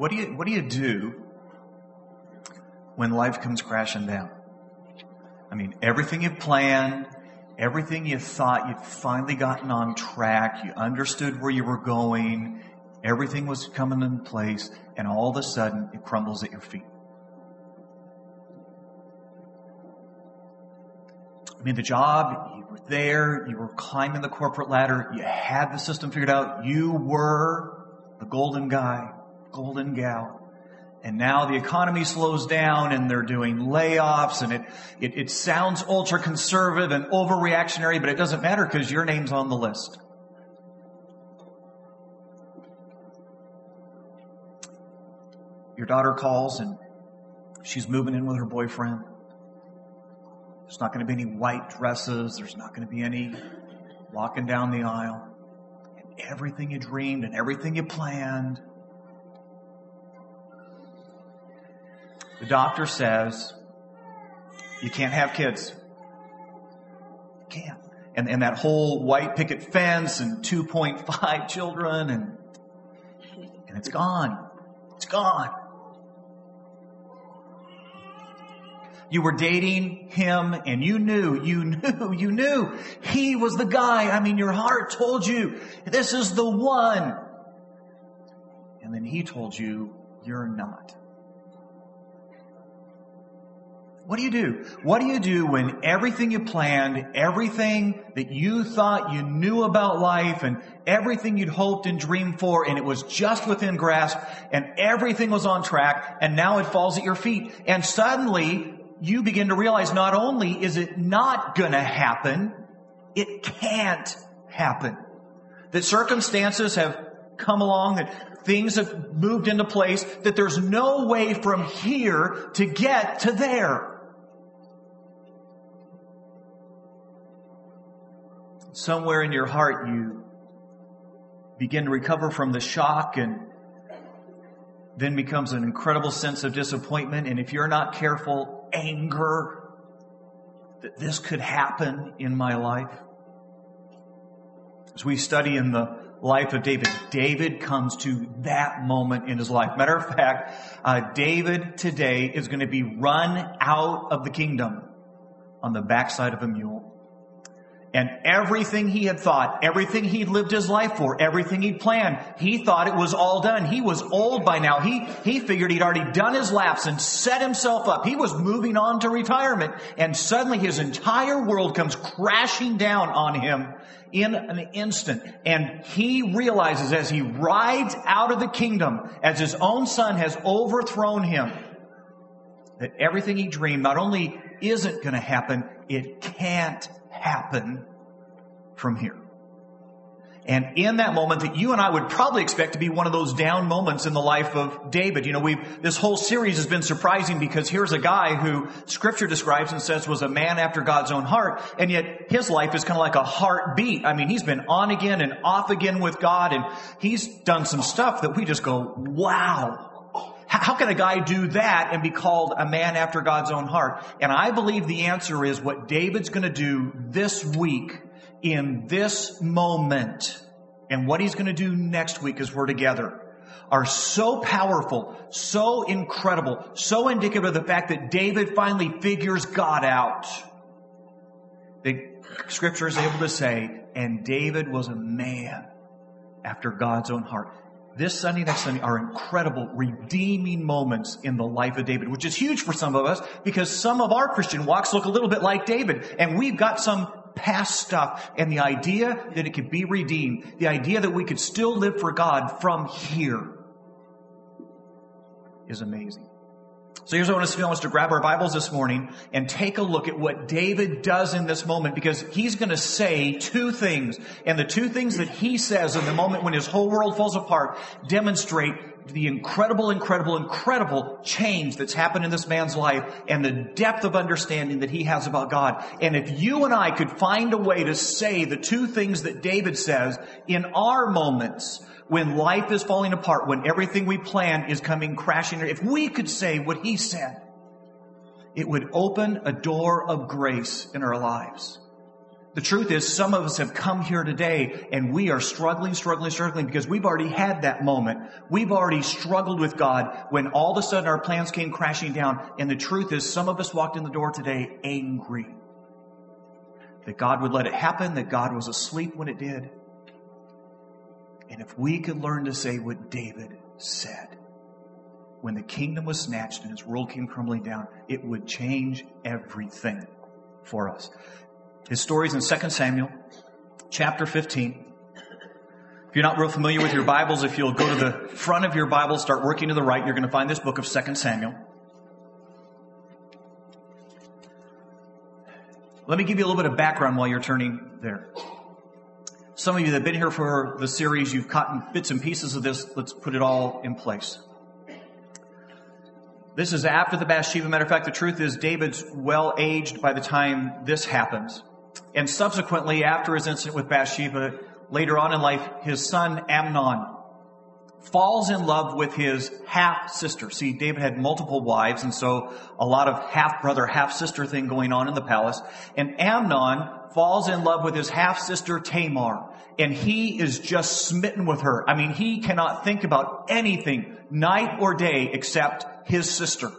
What do you, what do you do when life comes crashing down? I mean, everything you planned, everything you thought you'd finally gotten on track, you understood where you were going, everything was coming in place, and all of a sudden it crumbles at your feet. I mean, the job, you were there, you were climbing the corporate ladder, you had the system figured out, you were the golden guy, golden gal. And now the economy slows down and they're doing layoffs and it, it, it sounds ultra conservative and overreactionary, but it doesn't matter because your name's on the list. Your daughter calls and she's moving in with her boyfriend. There's not going to be any white dresses. There's not going to be any walking down the aisle. And everything you dreamed and everything you planned. The doctor says, you can't have kids. can't. And, and that whole white picket fence and 2.5 children and, and it's gone. It's gone. You were dating him and you knew, you knew, you knew he was the guy. I mean, your heart told you this is the one. And then he told you you're not. What do you do? What do you do when everything you planned, everything that you thought you knew about life and everything you'd hoped and dreamed for and it was just within grasp and everything was on track and now it falls at your feet and suddenly you begin to realize not only is it not gonna happen, it can't happen. That circumstances have come along, that things have moved into place, that there's no way from here to get to there. Somewhere in your heart you begin to recover from the shock and then becomes an incredible sense of disappointment. And if you're not careful, anger that this could happen in my life. As we study in the life of David, David comes to that moment in his life. Matter of fact, uh, David today is going to be run out of the kingdom on the backside of a mule. And everything he had thought, everything he'd lived his life for, everything he'd planned, he thought it was all done. He was old by now. He, he figured he'd already done his laps and set himself up. He was moving on to retirement. And suddenly his entire world comes crashing down on him in an instant. And he realizes as he rides out of the kingdom, as his own son has overthrown him, that everything he dreamed not only isn't going to happen, it can't happen from here. And in that moment that you and I would probably expect to be one of those down moments in the life of David. You know, we've, this whole series has been surprising because here's a guy who scripture describes and says was a man after God's own heart. And yet his life is kind of like a heartbeat. I mean, he's been on again and off again with God and he's done some stuff that we just go, wow. How can a guy do that and be called a man after God's own heart? And I believe the answer is what David's going to do this week in this moment and what he's going to do next week as we're together are so powerful, so incredible, so indicative of the fact that David finally figures God out. The scripture is able to say, and David was a man after God's own heart this Sunday, next Sunday are incredible redeeming moments in the life of David, which is huge for some of us because some of our Christian walks look a little bit like David and we've got some past stuff and the idea that it could be redeemed, the idea that we could still live for God from here is amazing. So here's what I want us to do. I want us to grab our Bibles this morning and take a look at what David does in this moment because he's going to say two things. And the two things that he says in the moment when his whole world falls apart demonstrate the incredible, incredible, incredible change that's happened in this man's life and the depth of understanding that he has about God. And if you and I could find a way to say the two things that David says in our moments, when life is falling apart, when everything we plan is coming crashing, if we could say what he said, it would open a door of grace in our lives. The truth is, some of us have come here today and we are struggling, struggling, struggling because we've already had that moment. We've already struggled with God when all of a sudden our plans came crashing down. And the truth is, some of us walked in the door today angry that God would let it happen, that God was asleep when it did. And if we could learn to say what David said, when the kingdom was snatched and his world came crumbling down, it would change everything for us. His stories in 2 Samuel chapter 15. If you're not real familiar with your Bibles, if you'll go to the front of your Bible, start working to the right, you're going to find this book of 2 Samuel. Let me give you a little bit of background while you're turning there. Some of you that have been here for the series, you've caught bits and pieces of this. Let's put it all in place. This is after the Bathsheba. Matter of fact, the truth is David's well aged by the time this happens. And subsequently, after his incident with Bathsheba, later on in life, his son Amnon falls in love with his half sister. See, David had multiple wives, and so a lot of half brother, half sister thing going on in the palace. And Amnon falls in love with his half sister Tamar, and he is just smitten with her. I mean, he cannot think about anything night or day except his sister.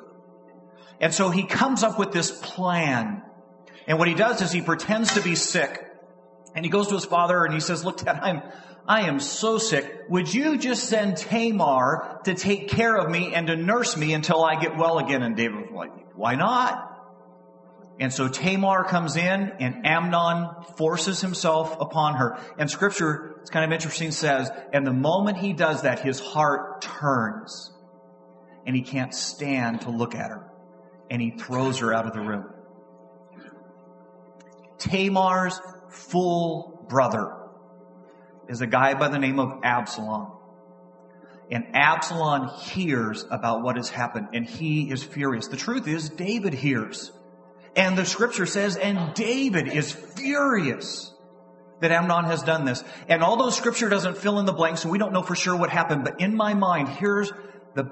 And so he comes up with this plan and what he does is he pretends to be sick. And he goes to his father and he says, look, Dad, I'm, I am so sick. Would you just send Tamar to take care of me and to nurse me until I get well again? And David was like, why not? And so Tamar comes in and Amnon forces himself upon her. And scripture, it's kind of interesting, says, and the moment he does that, his heart turns and he can't stand to look at her. And he throws her out of the room. Tamar's full brother is a guy by the name of Absalom. And Absalom hears about what has happened and he is furious. The truth is David hears. And the scripture says, and David is furious that Amnon has done this. And although scripture doesn't fill in the blanks and we don't know for sure what happened, but in my mind, here's the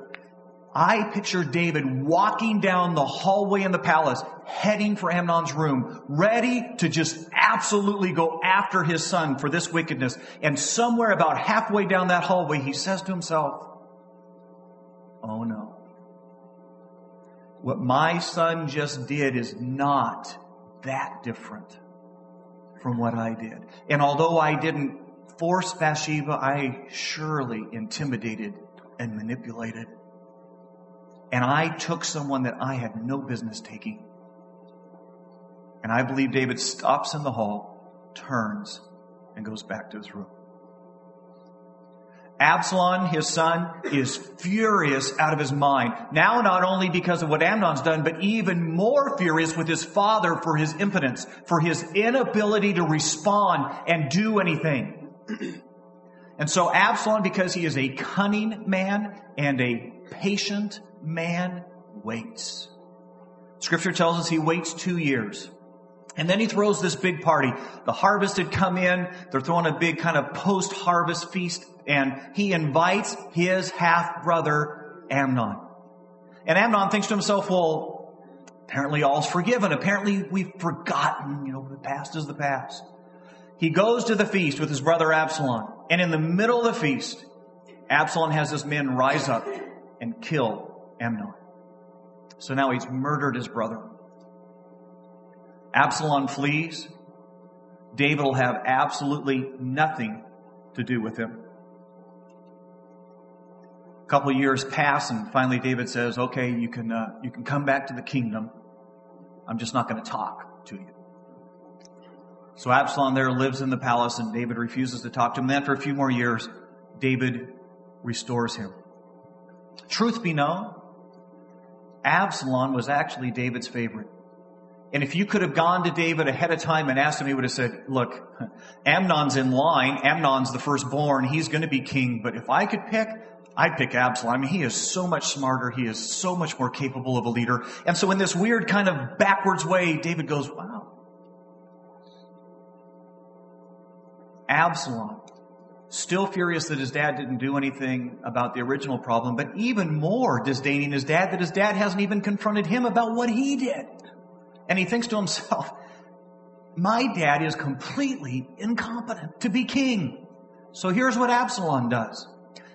I picture David walking down the hallway in the palace, heading for Amnon's room, ready to just absolutely go after his son for this wickedness. And somewhere about halfway down that hallway, he says to himself, Oh no. What my son just did is not that different from what I did. And although I didn't force Bathsheba, I surely intimidated and manipulated. And I took someone that I had no business taking. And I believe David stops in the hall, turns, and goes back to his room. Absalom, his son, is furious out of his mind. Now not only because of what Amnon's done, but even more furious with his father for his impotence, for his inability to respond and do anything. and so Absalom, because he is a cunning man and a patient man waits. Scripture tells us he waits two years. And then he throws this big party. The harvest had come in. They're throwing a big kind of post-harvest feast and he invites his half brother Amnon. And Amnon thinks to himself, well, apparently all's forgiven. Apparently we've forgotten, you know, the past is the past. He goes to the feast with his brother Absalom. And in the middle of the feast, Absalom has his men rise up and kill Amnon. So now he's murdered his brother. Absalom flees. David will have absolutely nothing to do with him. A couple years pass and finally David says, okay, you can, uh, you can come back to the kingdom. I'm just not going to talk to you. So Absalom there lives in the palace and David refuses to talk to him. And after a few more years, David restores him. Truth be known, Absalom was actually David's favorite. And if you could have gone to David ahead of time and asked him, he would have said, look, Amnon's in line. Amnon's the firstborn. He's going to be king. But if I could pick, I'd pick Absalom. I mean, he is so much smarter. He is so much more capable of a leader. And so in this weird kind of backwards way, David goes, wow. Absalom still furious that his dad didn't do anything about the original problem, but even more disdaining his dad that his dad hasn't even confronted him about what he did. And he thinks to himself, my dad is completely incompetent to be king. So here's what Absalom does.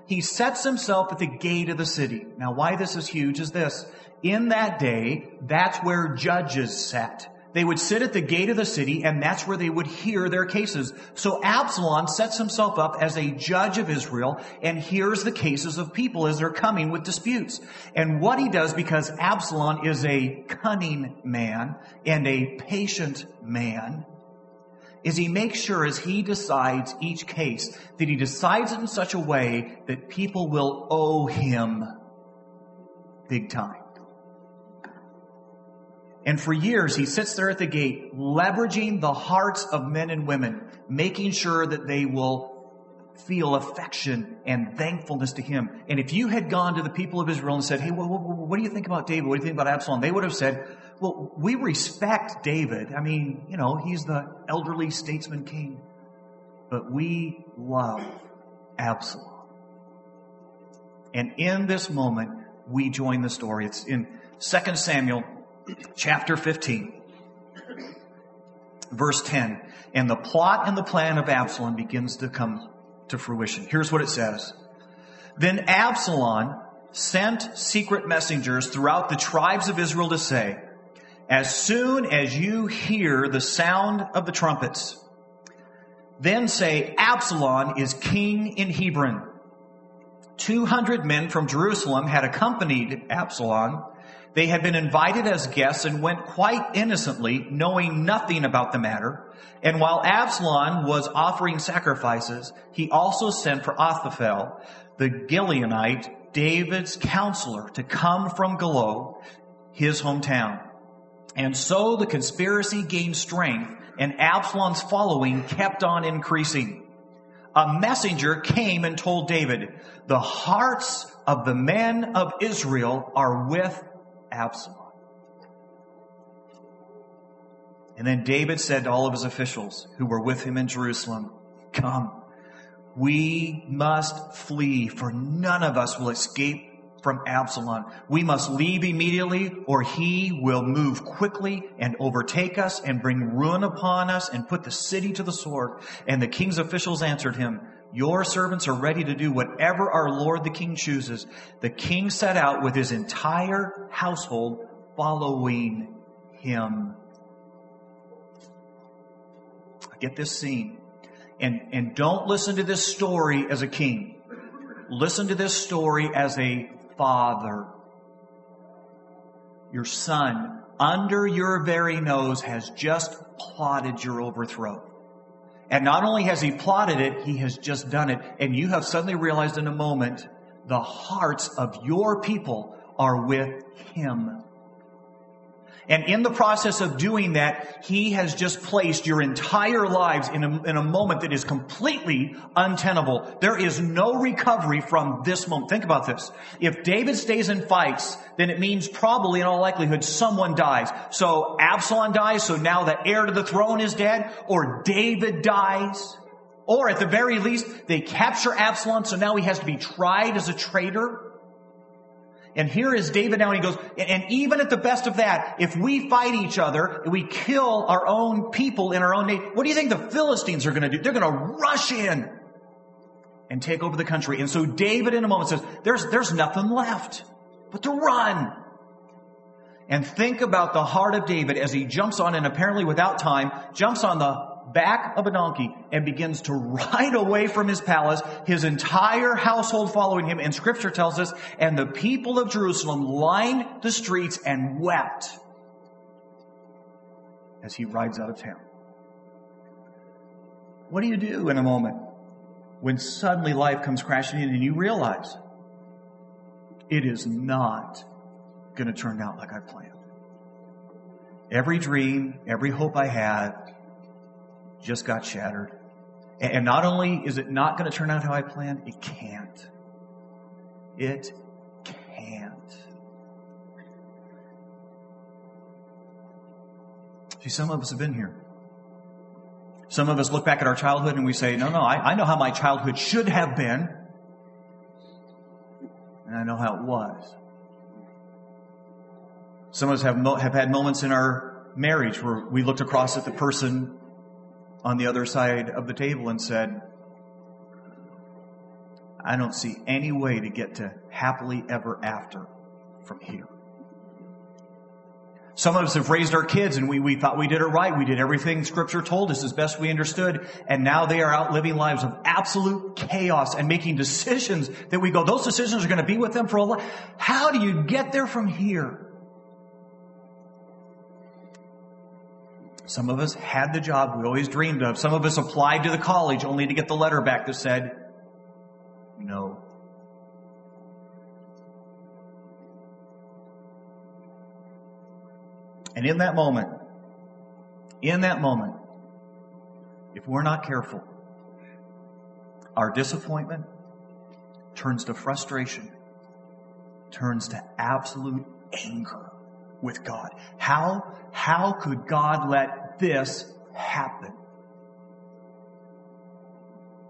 He sets himself at the gate of the city. Now why this is huge is this. In that day, that's where judges sat. They would sit at the gate of the city and that's where they would hear their cases. So Absalom sets himself up as a judge of Israel and hears the cases of people as they're coming with disputes. And what he does, because Absalom is a cunning man and a patient man, is he makes sure as he decides each case that he decides it in such a way that people will owe him big time. And for years, he sits there at the gate, leveraging the hearts of men and women, making sure that they will feel affection and thankfulness to him. And if you had gone to the people of Israel and said, hey, what, what, what, do you think about David? What do you think about Absalom? They would have said, well, we respect David. I mean, you know, he's the elderly statesman king. But we love Absalom. And in this moment, we join the story. It's in 2 Samuel chapter 15, verse 10. And the plot and the plan of Absalom begins to come to fruition. Here's what it says. Then Absalom sent secret messengers throughout the tribes of Israel to say, as soon as you hear the sound of the trumpets, then say, Absalom is king in Hebron. 200 men from Jerusalem had accompanied Absalom they had been invited as guests and went quite innocently, knowing nothing about the matter. And while Absalom was offering sacrifices, he also sent for Ahithophel, the Gilonite, David's counselor, to come from Giloh, his hometown. And so the conspiracy gained strength and Absalom's following kept on increasing. A messenger came and told David, the hearts of the men of Israel are with Absalom. And then David said to all of his officials who were with him in Jerusalem, Come, we must flee, for none of us will escape from Absalom. We must leave immediately, or he will move quickly and overtake us and bring ruin upon us and put the city to the sword. And the king's officials answered him, your servants are ready to do whatever our Lord the King chooses. The king set out with his entire household following him. Get this scene. And, and don't listen to this story as a king. Listen to this story as a father. Your son, under your very nose, has just plotted your overthrow. And not only has he plotted it, he has just done it. And you have suddenly realized in a moment, the hearts of your people are with him. And in the process of doing that, He has just placed your entire lives in a, in a moment that is completely untenable. There is no recovery from this moment. Think about this. If David stays and fights, then it means probably in all likelihood someone dies. So Absalom dies, so now the heir to the throne is dead, or David dies. Or at the very least, they capture Absalom, so now he has to be tried as a traitor. And here is David now, and he goes, and even at the best of that, if we fight each other, we kill our own people in our own nation, what do you think the Philistines are going to do? They're going to rush in and take over the country. And so David in a moment says, there's, there's nothing left but to run. And think about the heart of David as he jumps on and apparently without time, jumps on the back of a donkey and begins to ride away from his palace, his entire household following him. And scripture tells us, and the people of Jerusalem lined the streets and wept as he rides out of town. What do you do in a moment when suddenly life comes crashing in and you realize it is not going to turn out like I planned? Every dream, every hope I had, just got shattered. And not only is it not going to turn out how I planned, it can't. It can't. See, some of us have been here. Some of us look back at our childhood and we say, no, no, I, I know how my childhood should have been. And I know how it was. Some of us have, have had moments in our marriage where we looked across at the person on the other side of the table and said, I don't see any way to get to happily ever after from here. Some of us have raised our kids and we, we thought we did it right. We did everything scripture told us as best we understood. And now they are out living lives of absolute chaos and making decisions that we go, those decisions are going to be with them for a life. How do you get there from here? Some of us had the job we always dreamed of. Some of us applied to the college only to get the letter back that said, no. And in that moment, in that moment, if we're not careful, our disappointment turns to frustration, turns to absolute anger with God. How, how could God let this happen?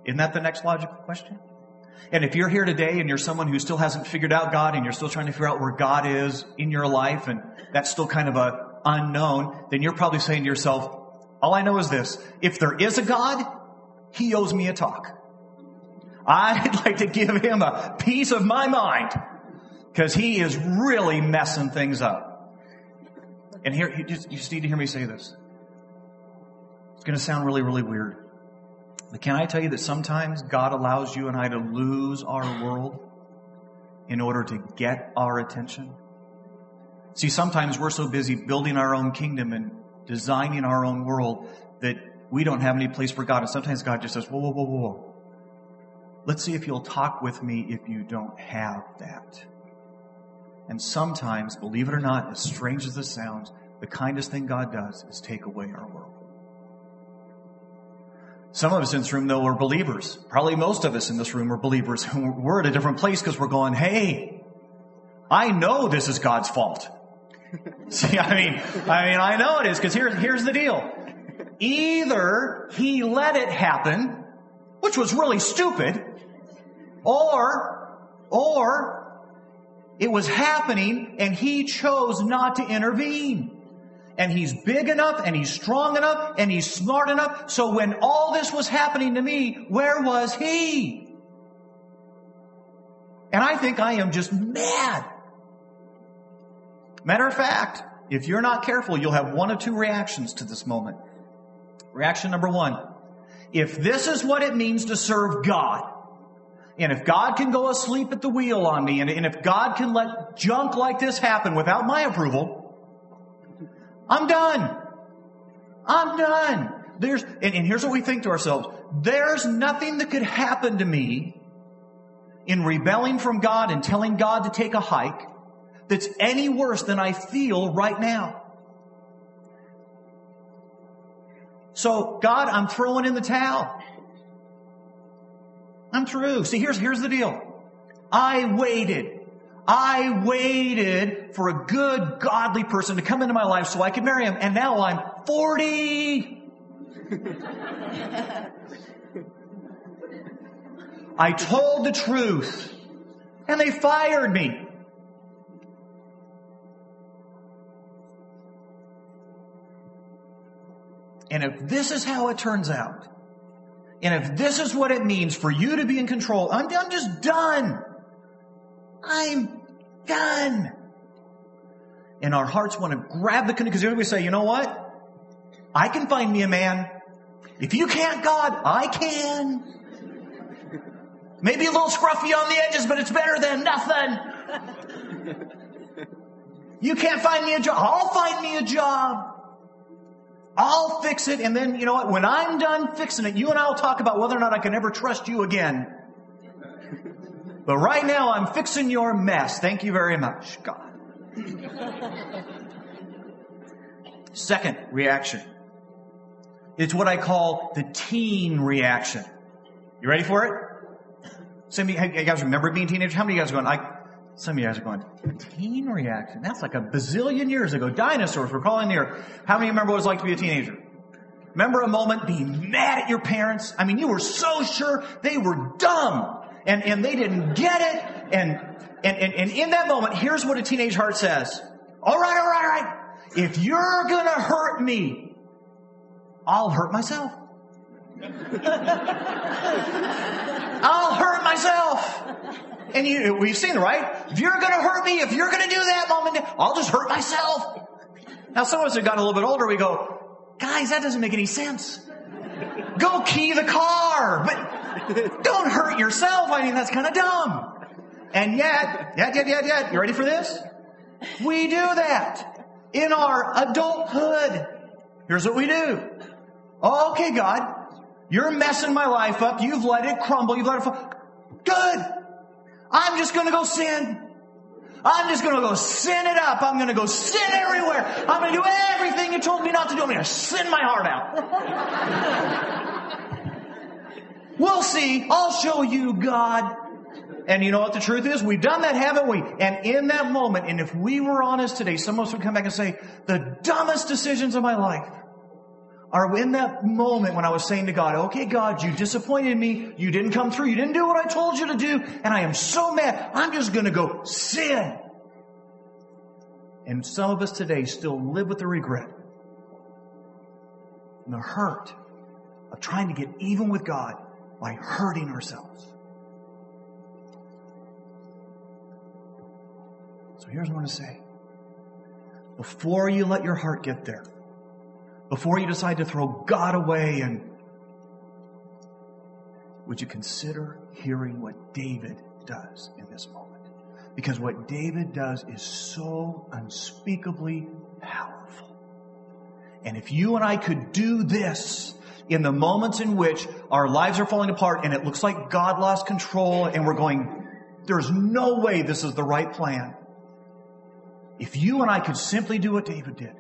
Isn't that the next logical question? And if you're here today and you're someone who still hasn't figured out God and you're still trying to figure out where God is in your life and that's still kind of a unknown, then you're probably saying to yourself, all I know is this. If there is a God, He owes me a talk. I'd like to give Him a piece of my mind because He is really messing things up. And here, you just, you just need to hear me say this. It's going to sound really, really weird. But can I tell you that sometimes God allows you and I to lose our world in order to get our attention? See, sometimes we're so busy building our own kingdom and designing our own world that we don't have any place for God. And sometimes God just says, whoa, whoa, whoa, whoa. Let's see if you'll talk with me if you don't have that. And sometimes, believe it or not, as strange as this sounds, the kindest thing God does is take away our world. Some of us in this room, though, are believers. Probably most of us in this room are believers. We're at a different place because we're going, hey, I know this is God's fault. See, I mean, I mean, I know it is because here's, here's the deal. Either he let it happen, which was really stupid, or, or it was happening and he chose not to intervene. And he's big enough and he's strong enough and he's smart enough. So when all this was happening to me, where was he? And I think I am just mad. Matter of fact, if you're not careful, you'll have one of two reactions to this moment. Reaction number one. If this is what it means to serve God, and if God can go asleep at the wheel on me, and, and if God can let junk like this happen without my approval, I'm done. I'm done. There's, and, and here's what we think to ourselves. There's nothing that could happen to me in rebelling from God and telling God to take a hike that's any worse than I feel right now. So, God, I'm throwing in the towel. I'm through. See, here's, here's the deal. I waited. I waited for a good, godly person to come into my life so I could marry him, and now I'm 40. I told the truth, and they fired me. And if this is how it turns out, and if this is what it means for you to be in control, I'm, I'm just done. I'm done. And our hearts want to grab the because we say, you know what? I can find me a man. If you can't, God, I can. Maybe a little scruffy on the edges, but it's better than nothing. You can't find me a job. I'll find me a job. I'll fix it. And then, you know what? When I'm done fixing it, you and I will talk about whether or not I can ever trust you again. But right now, I'm fixing your mess. Thank you very much, God. Second reaction. It's what I call the teen reaction. You ready for it? Some of you guys remember being teenagers? How many of you guys are going, I, some of you guys are going, teen reaction? That's like a bazillion years ago. Dinosaurs were crawling the earth. How many of you remember what it was like to be a teenager? Remember a moment being mad at your parents? I mean, you were so sure they were dumb and, and they didn't get it. And, and, and, and in that moment, here's what a teenage heart says. All right, all right, all right. if you're gonna hurt me, I'll hurt myself. I'll hurt myself. And you, we've seen right? If you're gonna hurt me, if you're gonna do that, mom and dad, I'll just hurt myself. Now some of us have gotten a little bit older, we go, guys, that doesn't make any sense. Go key the car, but don't hurt yourself. I mean, that's kind of dumb. And yet, yet, yet, yet, yet, you ready for this? We do that in our adulthood. Here's what we do. Okay, God, you're messing my life up. You've let it crumble. You've let it fall. Good. I'm just going to go sin. I'm just going to go sin it up. I'm going to go sin everywhere. I'm going to do everything you told me not to do. I'm going to sin my heart out. we'll see. I'll show you, God. And you know what the truth is? We've done that, haven't we? And in that moment, and if we were honest today, some of us would come back and say, the dumbest decisions of my life are in that moment when I was saying to God, okay, God, you disappointed me. You didn't come through. You didn't do what I told you to do. And I am so mad. I'm just going to go sin. And some of us today still live with the regret and the hurt of trying to get even with God by hurting ourselves. So here's what I want to say. Before you let your heart get there, before you decide to throw God away and would you consider hearing what David does in this moment? Because what David does is so unspeakably powerful. And if you and I could do this in the moments in which our lives are falling apart and it looks like God lost control and we're going, there's no way this is the right plan. If you and I could simply do what David did,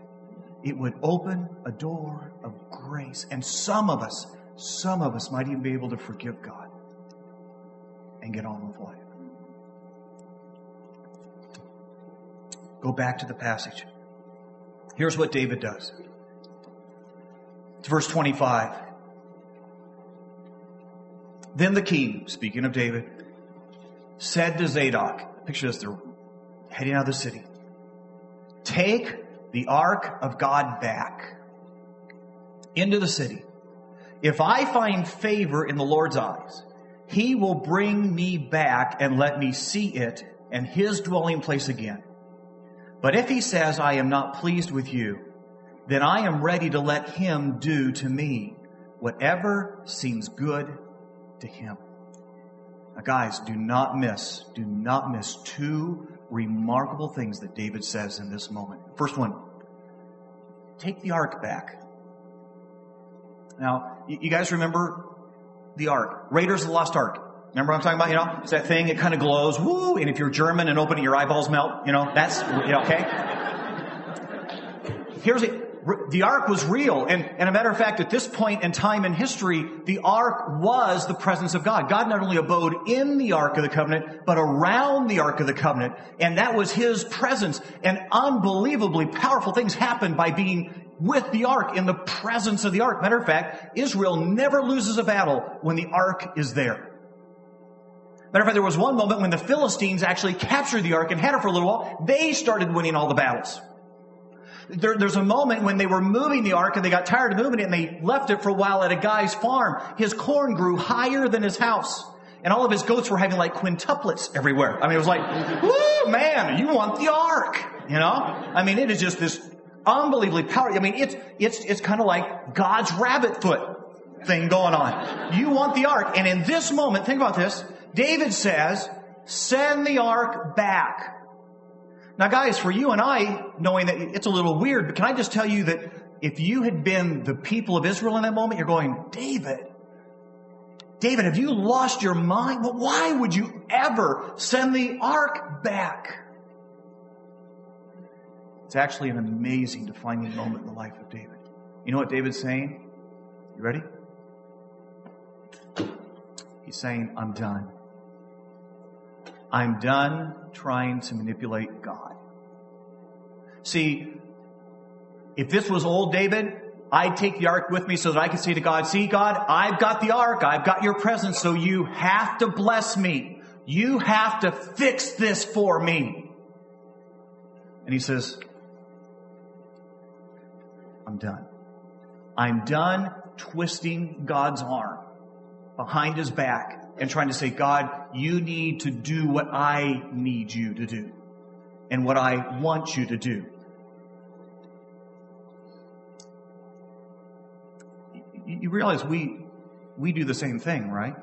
it would open a door of grace. And some of us, some of us might even be able to forgive God and get on with life. Go back to the passage. Here's what David does. It's verse 25. Then the king, speaking of David, said to Zadok, picture this, they're heading out of the city. Take the ark of God back into the city. If I find favor in the Lord's eyes, he will bring me back and let me see it and his dwelling place again. But if he says, I am not pleased with you, then I am ready to let him do to me whatever seems good to him. Now guys, do not miss, do not miss two remarkable things that David says in this moment. First one, take the ark back. Now, you guys remember the ark? Raiders of the Lost Ark. Remember what I'm talking about? You know, it's that thing, it kind of glows, woo, and if you're German and open it, your eyeballs melt, you know, that's, you know, okay? Here's it the ark was real. And, and a matter of fact, at this point in time in history, the ark was the presence of God. God not only abode in the ark of the covenant, but around the ark of the covenant. And that was his presence. And unbelievably powerful things happened by being with the ark in the presence of the ark. Matter of fact, Israel never loses a battle when the ark is there. Matter of fact, there was one moment when the Philistines actually captured the ark and had it for a little while. They started winning all the battles. There, there's a moment when they were moving the ark and they got tired of moving it and they left it for a while at a guy's farm. His corn grew higher than his house. And all of his goats were having like quintuplets everywhere. I mean, it was like, woo, man, you want the ark, you know? I mean, it is just this unbelievably powerful. I mean, it's, it's, it's kind of like God's rabbit foot thing going on. You want the ark. And in this moment, think about this. David says, send the ark back. Now guys, for you and I, knowing that it's a little weird, but can I just tell you that if you had been the people of Israel in that moment, you're going, David, David, have you lost your mind? Well, why would you ever send the ark back? It's actually an amazing defining moment in the life of David. You know what David's saying? You ready? He's saying, I'm done. I'm done trying to manipulate God. See, if this was old David, I'd take the ark with me so that I could say to God, see God, I've got the ark, I've got your presence, so you have to bless me. You have to fix this for me. And he says, I'm done. I'm done twisting God's arm behind his back and trying to say, God, you need to do what I need you to do and what I want you to do. You realize we, we do the same thing, right?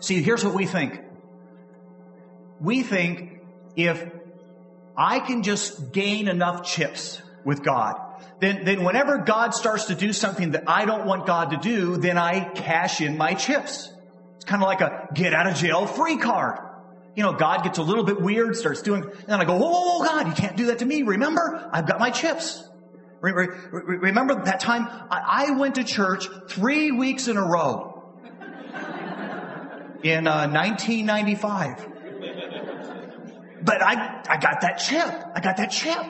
See, here's what we think. We think if I can just gain enough chips with God, then, then whenever God starts to do something that I don't want God to do, then I cash in my chips. It's kind of like a get out of jail free card. You know, God gets a little bit weird, starts doing, and then I go, whoa, whoa, whoa, God, you can't do that to me. Remember, I've got my chips. Remember that time I went to church three weeks in a row in uh, 1995. But I, I got that chip. I got that chip.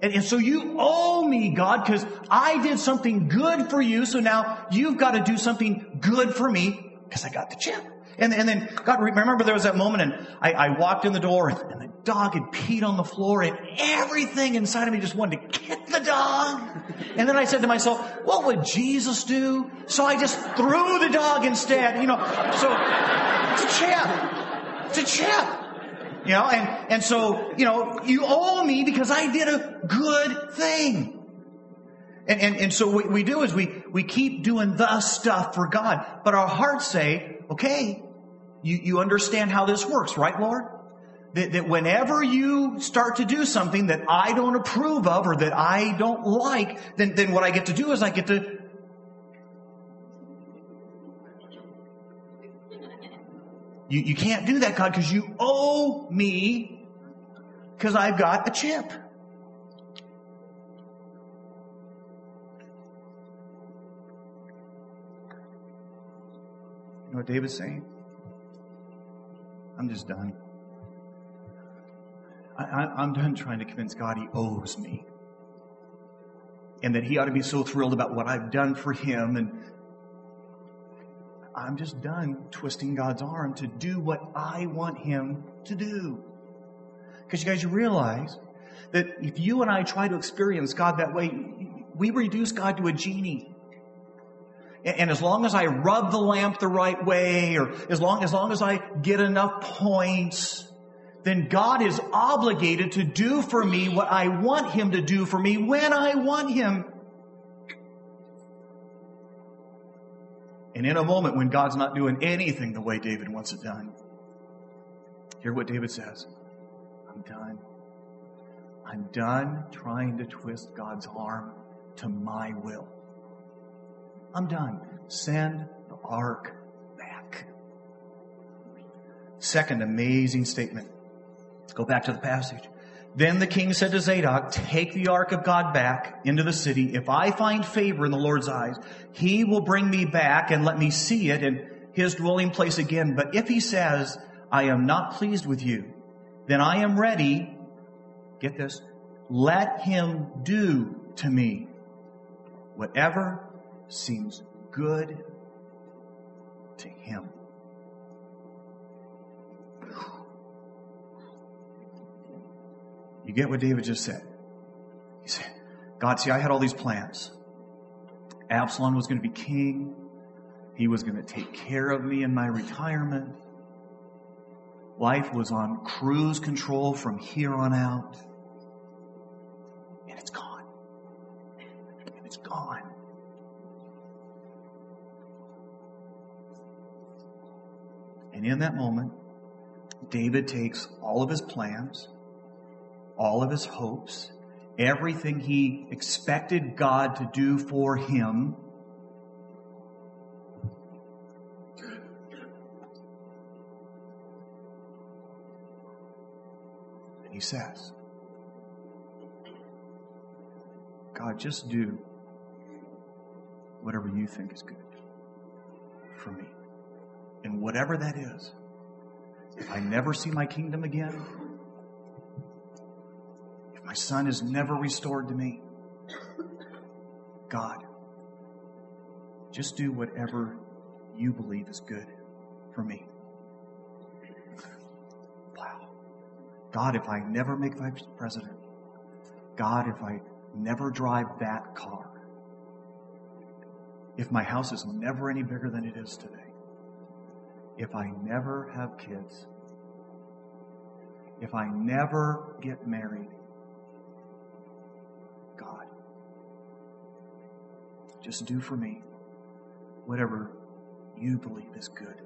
And, and so you owe me, God, because I did something good for you. So now you've got to do something good for me because I got the chip. And, and then, God, remember there was that moment and I, I walked in the door and, and, the dog had peed on the floor and everything inside of me just wanted to kick the dog. And then I said to myself, what would Jesus do? So I just threw the dog instead, you know. So it's a chip. It's a chip. You know, and, and so, you know, you owe me because I did a good thing. And, and, and so what we do is we, we keep doing the stuff for God. But our hearts say, okay, you, you understand how this works, right, Lord? That, that whenever you start to do something that I don't approve of or that I don't like, then, then what I get to do is I get to You, you can't do that, God, because you owe me because I've got a chip. You know what David's saying? I'm just done. I, am done trying to convince God he owes me. And that he ought to be so thrilled about what I've done for him and I'm just done twisting God's arm to do what I want Him to do. Because you guys, you realize that if you and I try to experience God that way, we reduce God to a genie. And as long as I rub the lamp the right way, or as long, as long as I get enough points, then God is obligated to do for me what I want Him to do for me when I want Him And in a moment when God's not doing anything the way David wants it done, hear what David says I'm done. I'm done trying to twist God's arm to my will. I'm done. Send the ark back. Second amazing statement. Let's go back to the passage. Then the king said to Zadok, take the ark of God back into the city. If I find favor in the Lord's eyes, he will bring me back and let me see it in his dwelling place again. But if he says, I am not pleased with you, then I am ready. Get this. Let him do to me whatever seems good to him. You get what David just said? He said, God, see, I had all these plans. Absalom was going to be king. He was going to take care of me in my retirement. Life was on cruise control from here on out. And it's gone. And it's gone. And in that moment, David takes all of his plans, all of his hopes, everything he expected God to do for him. And he says, God, just do whatever you think is good for me. And whatever that is, if I never see my kingdom again, my son is never restored to me. God, just do whatever you believe is good for me. Wow. God, if I never make vice president, God, if I never drive that car, if my house is never any bigger than it is today, if I never have kids, if I never get married, God, just do for me whatever you believe is good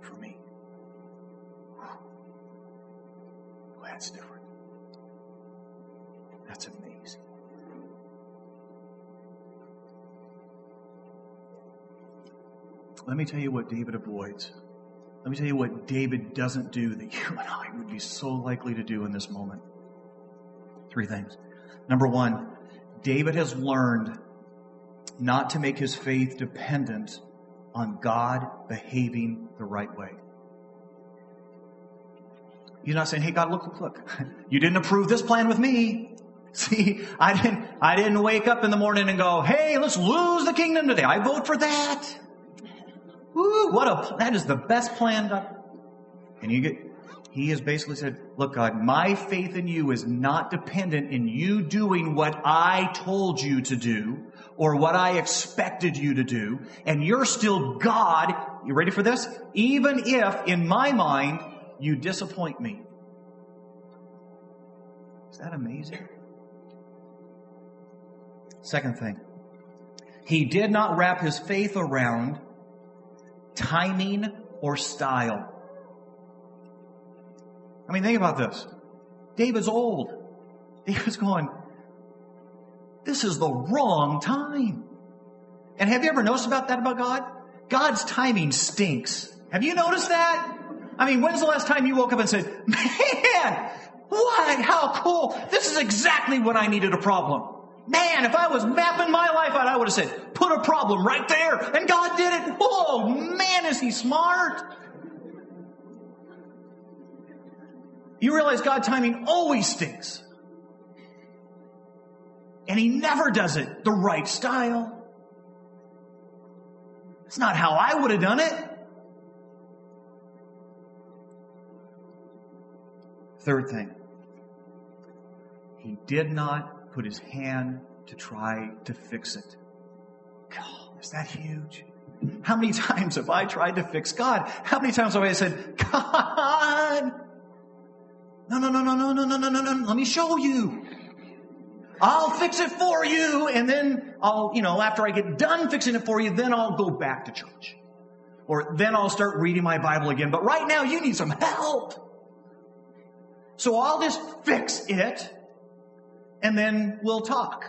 for me. Well, that's different. That's amazing. Let me tell you what David avoids. Let me tell you what David doesn't do that you and I would be so likely to do in this moment. Three things. Number one, David has learned not to make his faith dependent on God behaving the right way. He's not saying, hey God, look, look, look. You didn't approve this plan with me. See, I didn't, I didn't wake up in the morning and go, hey, let's lose the kingdom today. I vote for that. Woo, what a, that is the best plan. And you get, he has basically said, look, God, my faith in you is not dependent in you doing what I told you to do or what I expected you to do. And you're still God. You ready for this? Even if in my mind you disappoint me. Is that amazing? Second thing, he did not wrap his faith around timing or style. I mean, think about this. David's old. David's going, this is the wrong time. And have you ever noticed about that about God? God's timing stinks. Have you noticed that? I mean, when's the last time you woke up and said, man, what? How cool. This is exactly when I needed a problem. Man, if I was mapping my life out, I would have said, put a problem right there. And God did it. Oh man, is he smart? You realize God timing always stinks. And he never does it the right style. It's not how I would have done it. Third thing, he did not put his hand to try to fix it. God, is that huge? How many times have I tried to fix God? How many times have I said, God, no, no, no, no, no, no, no, no, no, no, let me show you. I'll fix it for you. And then I'll, you know, after I get done fixing it for you, then I'll go back to church. Or then I'll start reading my Bible again. But right now you need some help. So I'll just fix it and then we'll talk.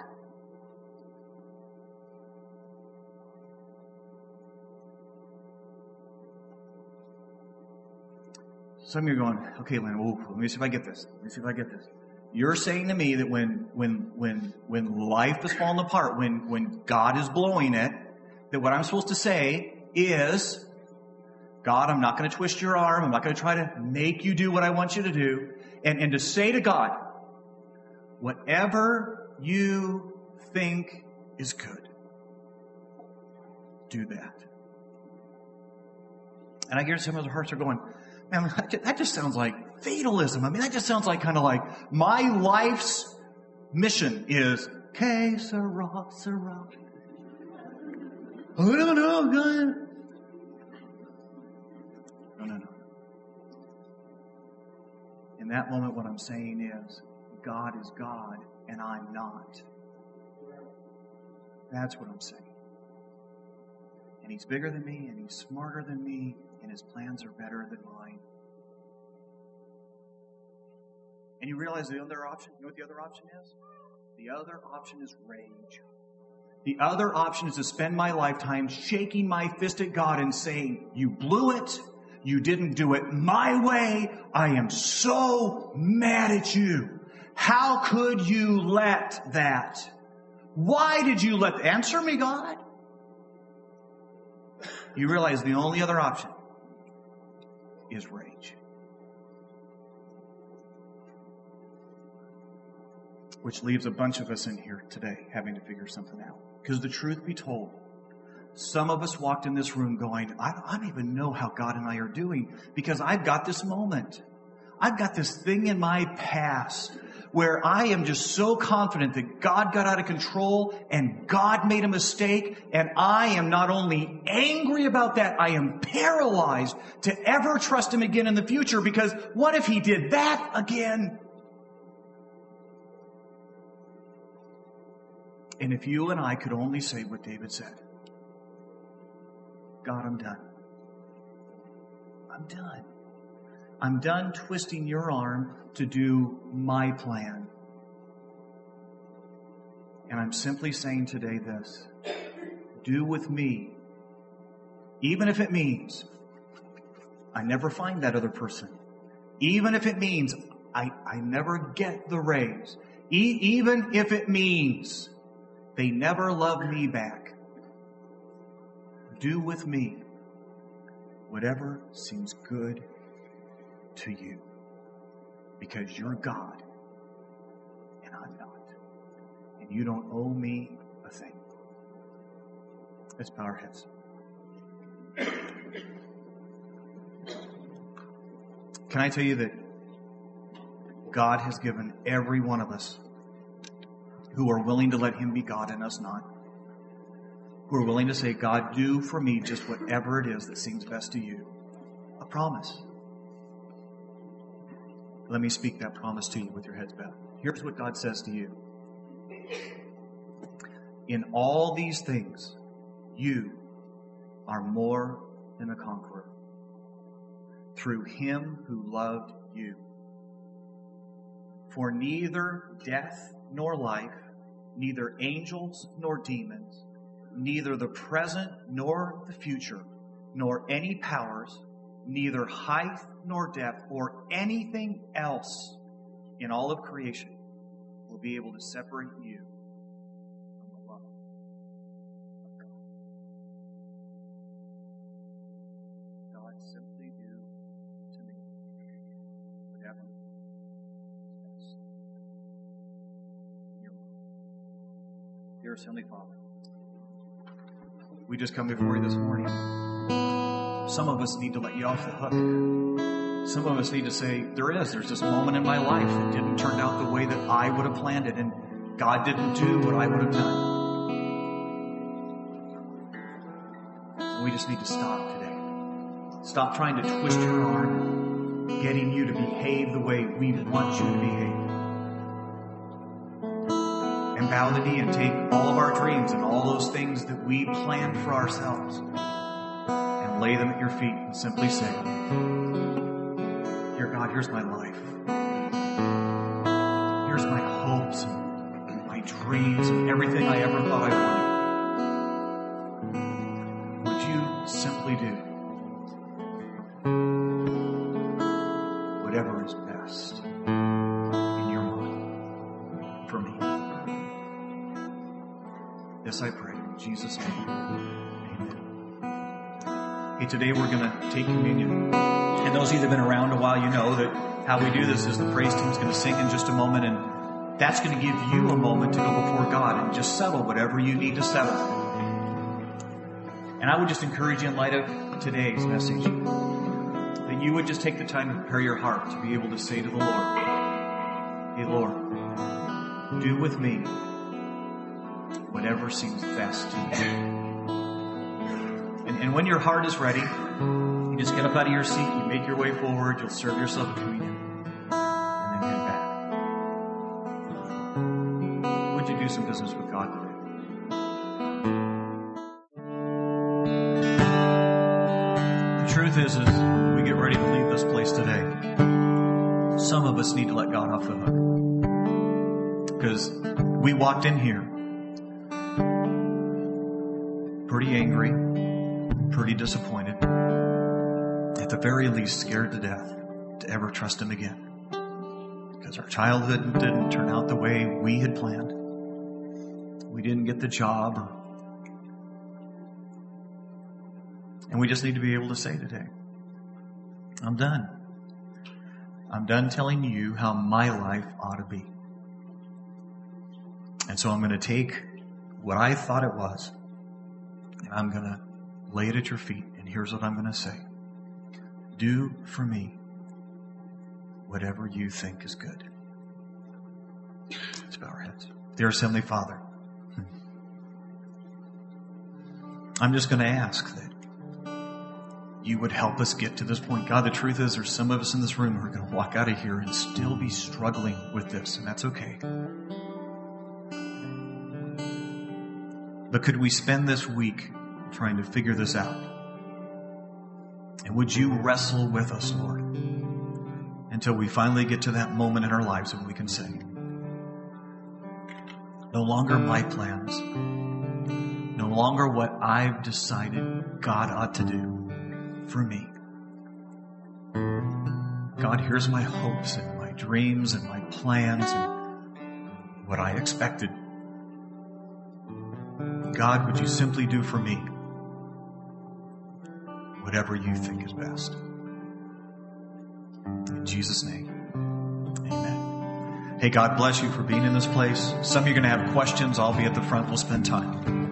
Some of you are going, okay, Lynn, let me see if I get this. Let me see if I get this. You're saying to me that when, when, when, when life is falling apart, when, when God is blowing it, that what I'm supposed to say is, God, I'm not going to twist your arm. I'm not going to try to make you do what I want you to do. And, and to say to God, whatever you think is good, do that. And I guess some of the hearts are going, man, that just sounds like fatalism. I mean, that just sounds like kind of like my life's mission is que sera, sera. Oh, I don't know, God. No, no, no. In that moment, what I'm saying is, God is God and I'm not. That's what I'm saying. And He's bigger than me and He's smarter than me and His plans are better than mine. And you realize the other option, you know what the other option is? The other option is rage. The other option is to spend my lifetime shaking my fist at God and saying, You blew it. You didn't do it my way. I am so mad at you. How could you let that? Why did you let, answer me, God? You realize the only other option is rage. Which leaves a bunch of us in here today having to figure something out. Because the truth be told, some of us walked in this room going, I, I don't even know how God and I are doing because I've got this moment. I've got this thing in my past where I am just so confident that God got out of control and God made a mistake and I am not only angry about that, I am paralyzed to ever trust Him again in the future because what if He did that again? And if you and I could only say what David said, God, I'm done. I'm done. I'm done twisting your arm to do my plan. And I'm simply saying today this do with me, even if it means I never find that other person, even if it means I, I never get the raise, e- even if it means they never love me back. Do with me whatever seems good to you because you're God and I'm not. And you don't owe me a thing. Let's bow our heads. Can I tell you that God has given every one of us who are willing to let Him be God and us not, who are willing to say, God, do for me just whatever it is that seems best to you, a promise. Let me speak that promise to you with your heads bowed. Here's what God says to you. In all these things, you are more than a conqueror through him who loved you. For neither death nor life, neither angels nor demons, neither the present nor the future, nor any powers, neither height nor depth or anything else in all of creation will be able to separate you from the love of God. God, simply do to me whatever is best. in your mind. Dearest Heavenly Father, we just come before you this morning. Some of us need to let you off the hook. Some of us need to say, there is, there's this moment in my life that didn't turn out the way that I would have planned it, and God didn't do what I would have done. We just need to stop today. Stop trying to twist your arm, getting you to behave the way we want you to behave. And bow the knee and take all of our dreams and all those things that we planned for ourselves and lay them at your feet and simply say, Dear God, here's my life. Here's my hopes and my dreams and everything I ever thought I wanted. Would you simply do today we're going to take communion. And those of you that have been around a while, you know that how we do this is the praise team's going to sing in just a moment, and that's going to give you a moment to go before God and just settle whatever you need to settle. And I would just encourage you in light of today's message that you would just take the time to prepare your heart to be able to say to the Lord, Hey Lord, do with me whatever seems best to you. And, when your heart is ready, you just get up out of your seat, you make your way forward, you'll serve yourself a communion, and then head back. Would you do some business with God today? The truth is, is we get ready to leave this place today. Some of us need to let God off the hook. Because we walked in here pretty disappointed, at the very least scared to death to ever trust Him again. Because our childhood didn't turn out the way we had planned. We didn't get the job. And we just need to be able to say today, I'm done. I'm done telling you how my life ought to be. And so I'm going to take what I thought it was and I'm going to lay it at your feet. And here's what I'm going to say Do for me whatever you think is good. Let's bow our heads. Dearest Heavenly Father, I'm just going to ask that you would help us get to this point. God, the truth is there's some of us in this room who are going to walk out of here and still be struggling with this, and that's okay. But could we spend this week trying to figure this out? And would you wrestle with us, Lord, until we finally get to that moment in our lives when we can say, no longer my plans, no longer what I've decided God ought to do for me. God, here's my hopes and my dreams and my plans and what I expected. God, would you simply do for me whatever you think is best? In Jesus' name, amen. Hey, God bless you for being in this place. Some of you are going to have questions. I'll be at the front. We'll spend time.